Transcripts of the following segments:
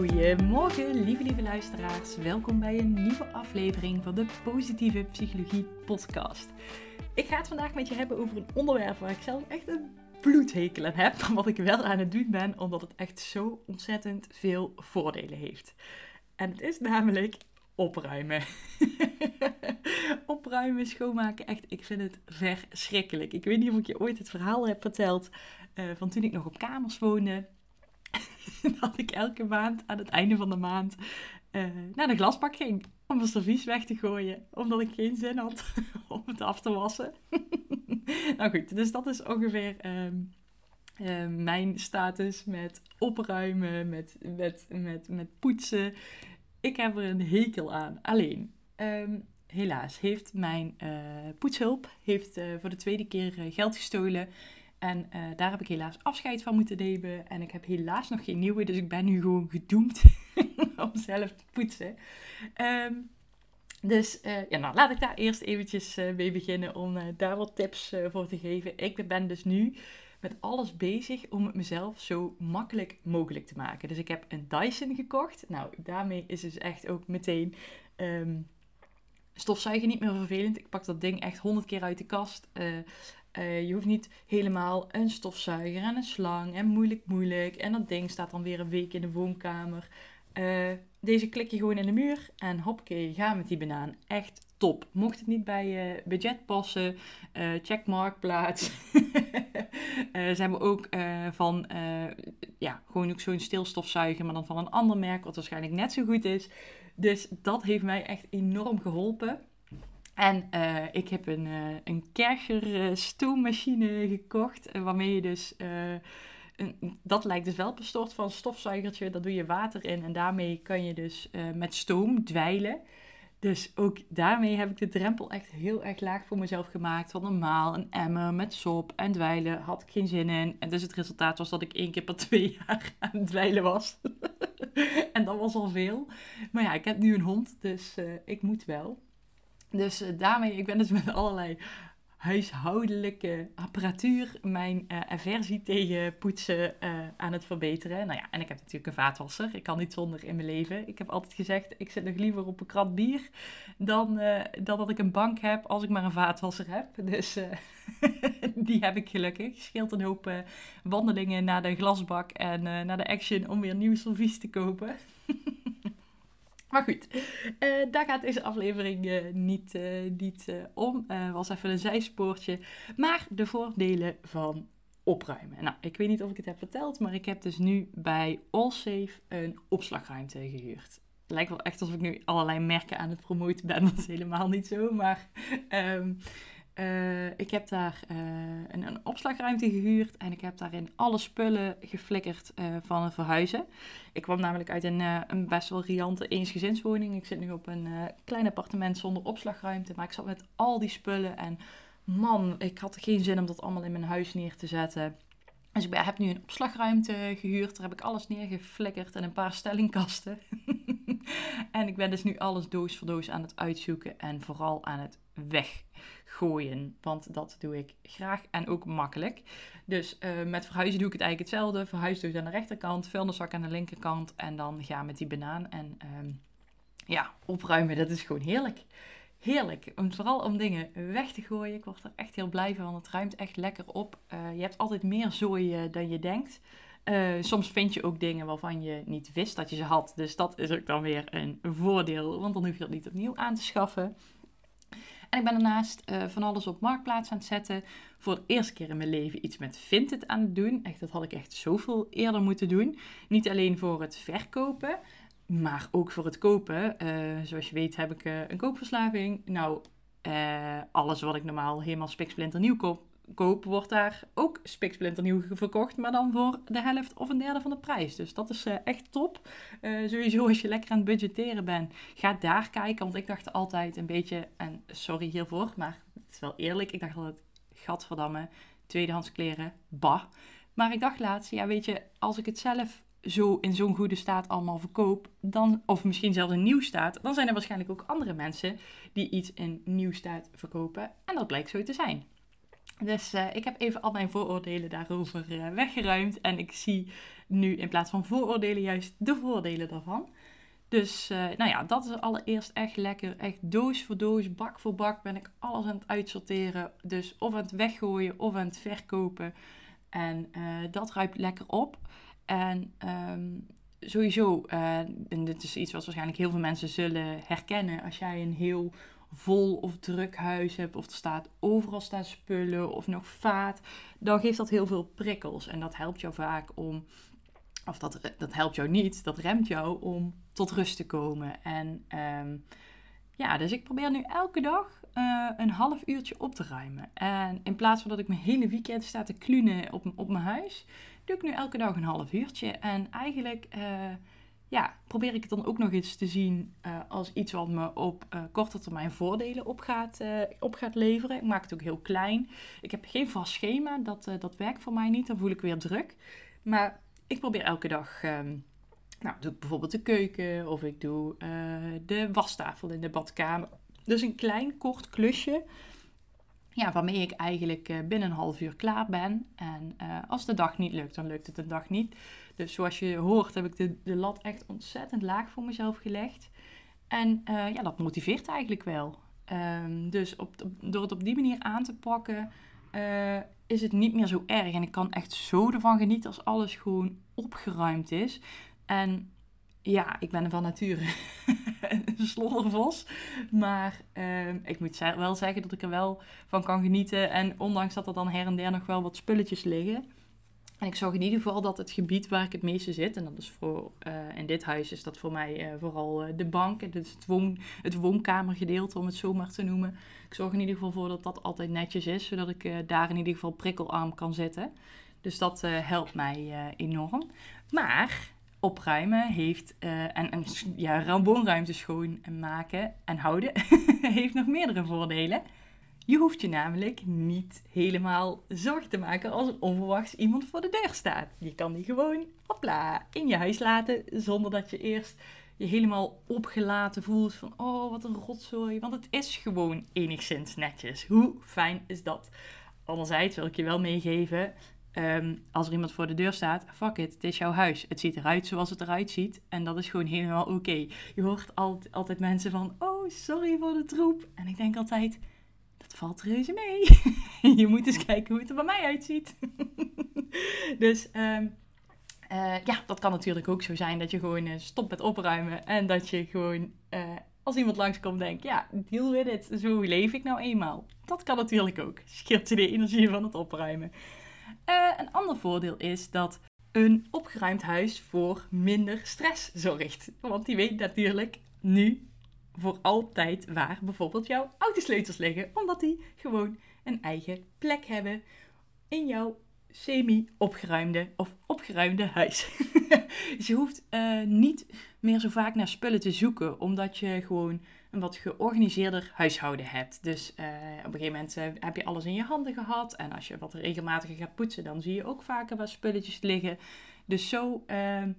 Goedemorgen, lieve lieve luisteraars. Welkom bij een nieuwe aflevering van de Positieve Psychologie Podcast. Ik ga het vandaag met je hebben over een onderwerp waar ik zelf echt een bloedhekel aan heb. Wat ik wel aan het doen ben, omdat het echt zo ontzettend veel voordelen heeft. En het is namelijk opruimen. opruimen, schoonmaken, echt, ik vind het verschrikkelijk. Ik weet niet of ik je ooit het verhaal heb verteld uh, van toen ik nog op kamers woonde. dat ik elke maand aan het einde van de maand uh, naar de glasbak ging om mijn servies weg te gooien, omdat ik geen zin had om het af te wassen. nou goed, dus dat is ongeveer um, uh, mijn status met opruimen, met, met, met, met poetsen. Ik heb er een hekel aan. Alleen, um, helaas heeft mijn uh, poetshulp heeft, voor de tweede keer geld gestolen. En uh, daar heb ik helaas afscheid van moeten nemen. En ik heb helaas nog geen nieuwe, dus ik ben nu gewoon gedoemd om zelf te poetsen. Um, dus uh, ja, nou, laat ik daar eerst eventjes uh, mee beginnen om daar wat tips voor te geven. Ik ben dus nu met alles bezig om het mezelf zo makkelijk mogelijk te maken. Dus ik heb een Dyson gekocht. Nou, daarmee is dus echt ook meteen... Um, stofzuigen niet meer vervelend. Ik pak dat ding echt honderd keer uit de kast. Uh, je hoeft niet helemaal een stofzuiger en een slang en moeilijk moeilijk. En dat ding staat dan weer een week in de woonkamer. Uh, deze klik je gewoon in de muur en hoppakee, ga met die banaan. Echt top. Mocht het niet bij je budget passen, uh, check Marktplaats. ze hebben ook van, ja, gewoon ook zo'n stilstofzuiger, maar dan van een ander merk, wat waarschijnlijk net zo goed is. Dus dat heeft mij echt enorm geholpen. En uh, ik heb een, uh, een Kercher stoommachine gekocht, waarmee je dus... Dat lijkt dus wel op een van stofzuigertje. Daar doe je water in en daarmee kan je dus met stoom dweilen. Dus ook daarmee heb ik de drempel echt heel erg laag voor mezelf gemaakt. Want normaal een emmer met sop en dweilen had ik geen zin in. En dus het resultaat was dat ik één keer per twee jaar aan het dweilen was. en dat was al veel. Maar ja, ik heb nu een hond, dus ik moet wel. Dus uh, daarmee, ik ben dus met allerlei huishoudelijke apparatuur mijn uh, aversie tegen poetsen uh, aan het verbeteren. Nou ja, en ik heb natuurlijk een vaatwasser. Ik kan niet zonder in mijn leven. Ik heb altijd gezegd, ik zit nog liever op een krat bier dan, dan dat ik een bank heb als ik maar een vaatwasser heb. Dus die heb ik gelukkig. Scheelt een hoop wandelingen naar de glasbak en naar de Action om weer nieuw servies te kopen. Maar goed, uh, daar gaat deze aflevering uh, niet, uh, niet om. was even een zijspoortje. Maar de voordelen van opruimen. Nou, ik weet niet of ik het heb verteld, maar ik heb dus nu bij Allsafe een opslagruimte gehuurd. Lijkt wel echt alsof ik nu allerlei merken aan het promoten ben. Dat is helemaal niet zo, maar... Um, uh, ik heb daar uh, een, een, opslagruimte gehuurd en ik heb daarin alle spullen geflikkerd uh, van het verhuizen. Ik kwam namelijk uit een, een best wel riante eensgezinswoning. Ik zit nu op een klein appartement zonder opslagruimte, maar ik zat met al die spullen en man, ik had geen zin om dat allemaal in mijn huis neer te zetten. Dus ik heb nu een opslagruimte gehuurd. Daar heb ik alles neergeflikkerd en een paar stellingkasten. en ik ben dus nu alles doos voor doos aan het uitzoeken en vooral aan het weggooien. Want dat doe ik graag en ook makkelijk. Dus uh, met verhuizen doe ik het eigenlijk hetzelfde. Verhuisdoos aan de rechterkant, vuilniszak aan de linkerkant. En dan ga met die banaan. En um, ja, opruimen, dat is gewoon heerlijk. Heerlijk. Om, vooral om dingen weg te gooien. Ik word er echt heel blij van, want het ruimt echt lekker op. Uh, je hebt altijd meer zooi dan je denkt. Soms vind je ook dingen waarvan je niet wist dat je ze had. Dus dat is ook dan weer een voordeel, want dan hoef je dat niet opnieuw aan te schaffen. En ik ben daarnaast uh, van alles op Marktplaats aan het zetten. Voor de eerste keer in mijn leven iets met Vinted aan het doen. Echt, dat had ik echt zoveel eerder moeten doen. Niet alleen voor het verkopen, maar ook voor het kopen. Uh, zoals je weet heb ik uh, een koopverslaving. Nou, alles wat ik normaal helemaal spiksplinter nieuw koop, koop, wordt daar ook spiksplinternieuw verkocht, maar dan voor de helft of een derde van de prijs. Dus dat is uh, echt top. Uh, sowieso als je lekker aan het budgetteren bent, ga daar kijken. Want ik dacht altijd een beetje, en sorry hiervoor, maar het is wel eerlijk, ik dacht altijd, gadverdamme, tweedehands kleren, bah. Maar ik dacht laatst, ja weet je, als ik het zelf zo in zo'n goede staat allemaal verkoop, dan, of misschien zelfs in nieuw staat, dan zijn er waarschijnlijk ook andere mensen die iets in nieuw staat verkopen. En dat blijkt zo te zijn. Dus uh, ik heb even al mijn vooroordelen daarover uh, weggeruimd. En ik zie nu in plaats van vooroordelen juist de voordelen daarvan. Dus uh, nou ja, dat is allereerst echt lekker. Echt doos voor doos, bak voor bak ben ik alles aan het uitsorteren. Dus of aan het weggooien of aan het verkopen. En dat ruikt lekker op. En um, sowieso, en dit is iets wat waarschijnlijk heel veel mensen zullen herkennen. Als jij een heel vol of druk huis hebt, of er staat overal staan spullen of nog vaat, dan geeft dat heel veel prikkels. En dat helpt jou vaak om, of dat, dat helpt jou niet, dat remt jou om tot rust te komen. En um, ja, dus ik probeer nu elke dag uh, een half uurtje op te ruimen. En in plaats van dat ik mijn hele weekend sta te klunen op, op mijn huis, doe ik nu elke dag een half uurtje. En eigenlijk. Uh, ja, probeer ik het dan ook nog eens te zien uh, als iets wat me op uh, korte termijn voordelen op gaat, uh, op gaat leveren. Ik maak het ook heel klein. Ik heb geen vast schema, dat, dat werkt voor mij niet. Dan voel ik weer druk. Maar ik probeer elke dag, um, nou, doe ik bijvoorbeeld de keuken of ik doe de wastafel in de badkamer. Dus een klein kort klusje ja, waarmee ik eigenlijk binnen een half uur klaar ben. En als de dag niet lukt, dan lukt het een dag niet. Dus zoals je hoort heb ik de, de lat echt ontzettend laag voor mezelf gelegd. En uh, ja, dat motiveert eigenlijk wel. Um, dus op, door het op die manier aan te pakken, is het niet meer zo erg. En ik kan echt zo ervan genieten als alles gewoon opgeruimd is. En ja, ik ben van nature een sloddervos. Maar uh, ik moet wel zeggen dat ik er wel van kan genieten. En ondanks dat er dan her en der nog wel wat spulletjes liggen en ik zag in ieder geval dat het gebied waar ik het meeste zit, en dat is voor, uh, in dit huis is dat voor mij uh, vooral uh, de bank, dus het, woon, het woonkamergedeelte om het zo maar te noemen. Ik zorg in ieder geval voor dat dat altijd netjes is, zodat ik daar in ieder geval prikkelarm kan zitten. Dus dat helpt mij enorm. Maar opruimen heeft, en, en ja, schoonmaken en houden, heeft nog meerdere voordelen. Je hoeft je namelijk niet helemaal zorg te maken als er onverwachts iemand voor de deur staat. Je kan die gewoon, hopla, in je huis laten zonder dat je eerst je helemaal opgelaten voelt van oh wat een rotzooi. Want het is gewoon enigszins netjes. Hoe fijn is dat? Anderzijds wil ik je wel meegeven, ehm, als er iemand voor de deur staat, fuck it, het is jouw huis. Het ziet eruit zoals het eruit ziet en dat is gewoon helemaal oké. Je hoort altijd, mensen van, oh sorry voor de troep. En ik denk altijd, dat valt reuze mee. je moet eens kijken hoe het er bij mij uitziet. dus um, uh, ja, dat kan natuurlijk ook zo zijn dat je gewoon uh, stopt met opruimen. En dat je gewoon, uh, als iemand langskomt, denkt, ja, deal with it. Zo leef ik nou eenmaal. Dat kan natuurlijk ook. Scheelt je de energie van het opruimen. Een ander voordeel is dat een opgeruimd huis voor minder stress zorgt. Want die weet natuurlijk nu voor altijd waar bijvoorbeeld jouw autosleutels liggen, omdat die gewoon een eigen plek hebben in jouw semi-opgeruimde of opgeruimde huis. dus je hoeft uh, niet meer zo vaak naar spullen te zoeken, omdat je gewoon een wat georganiseerder huishouden hebt. Dus uh, op een gegeven moment uh, heb je alles in je handen gehad. En als je wat regelmatiger gaat poetsen, dan zie je ook vaker waar spulletjes liggen. Dus zo ehm,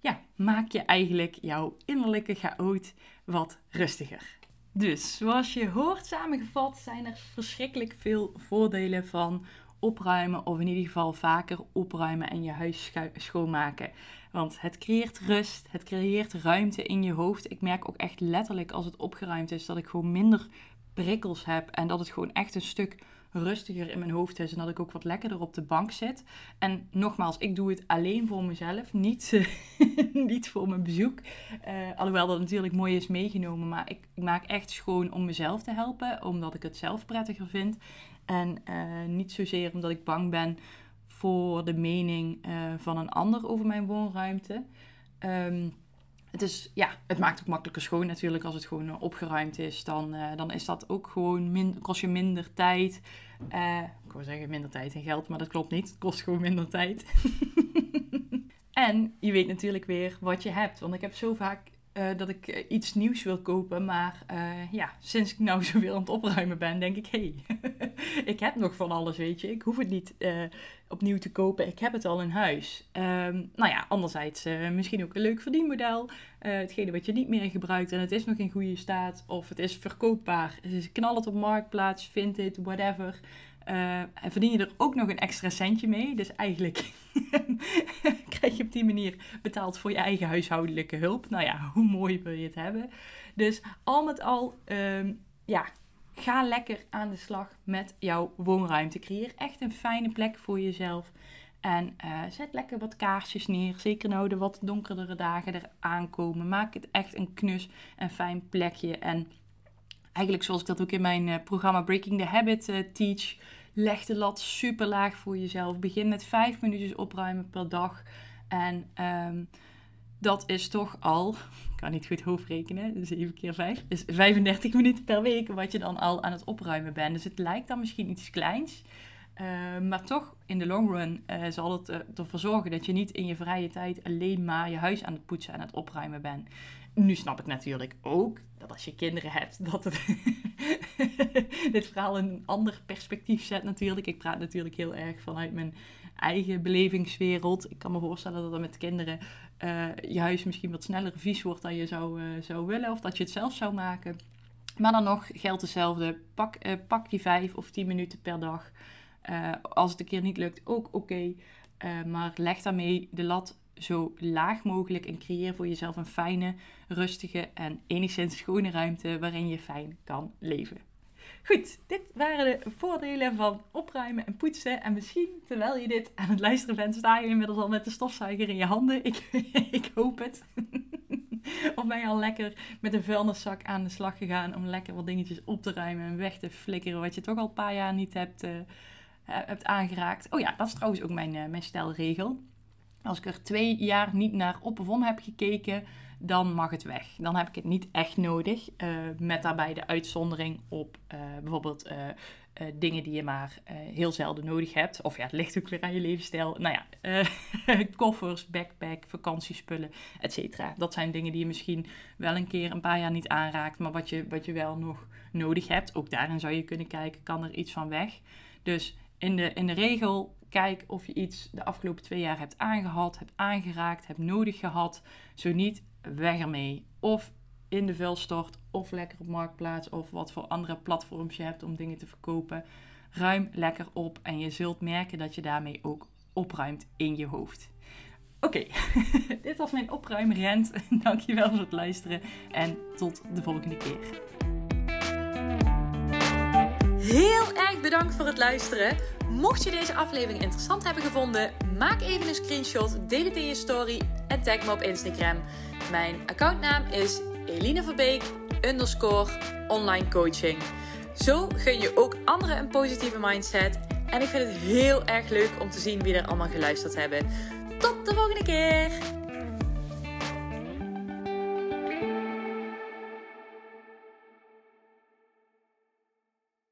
ja, maak je eigenlijk jouw innerlijke chaot wat rustiger. Dus zoals je hoort samengevat zijn er verschrikkelijk veel voordelen van opruimen of in ieder geval vaker opruimen en je huis schoonmaken. Want het creëert rust, het creëert ruimte in je hoofd. Ik merk ook echt letterlijk als het opgeruimd is dat ik gewoon minder prikkels heb en dat het gewoon echt een stuk rustiger in mijn hoofd is en dat ik ook wat lekkerder op de bank zit. En nogmaals, ik doe het alleen voor mezelf, niet, niet voor mijn bezoek. Uh, alhoewel dat natuurlijk mooi is meegenomen, maar ik, ik, maak echt schoon om mezelf te helpen, omdat ik het zelf prettiger vind. En uh, niet zozeer omdat ik bang ben voor de mening uh, van een ander over mijn woonruimte. Um, het, is, ja, het maakt ook makkelijker schoon natuurlijk als het gewoon opgeruimd is. Dan, uh, dan is dat ook gewoon min, kost je minder tijd. Uh, ik wou zeggen minder tijd en geld, maar dat klopt niet. Het kost gewoon minder tijd. en je weet natuurlijk weer wat je hebt. Want ik heb zo vaak eh, dat ik iets nieuws wil kopen. Maar ja, sinds ik nou zoveel aan het opruimen ben, denk ik: hé, hey, ik heb nog van alles, weet je. Ik hoef het niet opnieuw te kopen. Ik heb het al in huis. Um, nou ja, anderzijds misschien ook een leuk verdienmodel. hetgene wat je niet meer gebruikt en het is nog in goede staat. Of het is verkoopbaar. Knal het op marktplaats, vind het, whatever. Uh, en verdien je er ook nog een extra centje mee. Dus eigenlijk krijg je op die manier betaald voor je eigen huishoudelijke hulp. Nou ja, hoe mooi wil je het hebben? Dus al met al, ehm, ja, ga lekker aan de slag met jouw woonruimte. Creëer echt een fijne plek voor jezelf. En uh, zet lekker wat kaarsjes neer. Zeker nou de wat donkerdere dagen eraan komen. Maak het echt een knus en fijn plekje. En eigenlijk zoals ik dat ook in mijn uh, programma Breaking the Habit uh, teach Leg de lat super laag voor jezelf. Begin met vijf minuutjes opruimen per dag. En ehm, dat is toch al, ik kan niet goed hoofdrekenen, 7 keer 5, is 35 minuten per week wat je dan al aan het opruimen bent. Dus het lijkt dan misschien iets kleins. Ehm, maar toch, in de long run zal het ervoor zorgen dat je niet in je vrije tijd alleen maar je huis aan het poetsen en het opruimen bent. Nu snap ik natuurlijk ook dat als je kinderen hebt, dat het dit verhaal een ander perspectief zet natuurlijk. Ik praat natuurlijk heel erg vanuit mijn eigen belevingswereld. Ik kan me voorstellen dat er met kinderen uh, je huis misschien wat sneller vies wordt dan je zou, uh, zou willen. Of dat je het zelf zou maken. Maar dan nog geldt hetzelfde. Pak, uh, pak die vijf of tien minuten per dag. als het een keer niet lukt, ook oké. maar leg daarmee de lat zo laag mogelijk en creëer voor jezelf een fijne, rustige en enigszins schone ruimte waarin je fijn kan leven. Goed, dit waren de voordelen van opruimen en poetsen. En misschien terwijl je dit aan het luisteren bent, sta je inmiddels al met de stofzuiger in je handen. Ik, ik hoop het. of ben je al lekker met een vuilniszak aan de slag gegaan om lekker wat dingetjes op te ruimen en weg te flikkeren wat je toch al een paar jaar niet hebt, uh, hebt aangeraakt. Oh ja, dat is trouwens ook mijn, uh, mijn stelregel. Als ik er twee jaar niet naar op of om heb gekeken, dan mag het weg. Dan heb ik het niet echt nodig. Uh, met daarbij de uitzondering op uh, bijvoorbeeld uh, dingen die je maar heel zelden nodig hebt. Of ja, het ligt ook weer aan je levensstijl. Nou ja, koffers, backpack, vakantiespullen, et cetera. Dat zijn dingen die je misschien wel een keer een paar jaar niet aanraakt, maar wat je, wat je wel nog nodig hebt. Ook daarin zou je kunnen kijken, kan er iets van weg? Dus in de, in de regel Kijk of je iets de afgelopen twee jaar hebt aangehad, hebt aangeraakt, hebt nodig gehad. Zo niet, weg ermee. Of in de vuilstort, of lekker op Marktplaats, of wat voor andere platforms je hebt om dingen te verkopen. Ruim lekker op en je zult merken dat je daarmee ook opruimt in je hoofd. Oké, dit was mijn opruimrent. Dankjewel voor het luisteren en tot de volgende keer. Heel erg bedankt voor het luisteren. Mocht je deze aflevering interessant hebben gevonden, maak even een screenshot, deel het in je story en tag me op Instagram. Mijn accountnaam is Eline Verbeek underscore online coaching. Zo gun je ook anderen een positieve mindset. En ik vind het heel erg leuk om te zien wie er allemaal geluisterd hebben. Tot de volgende keer!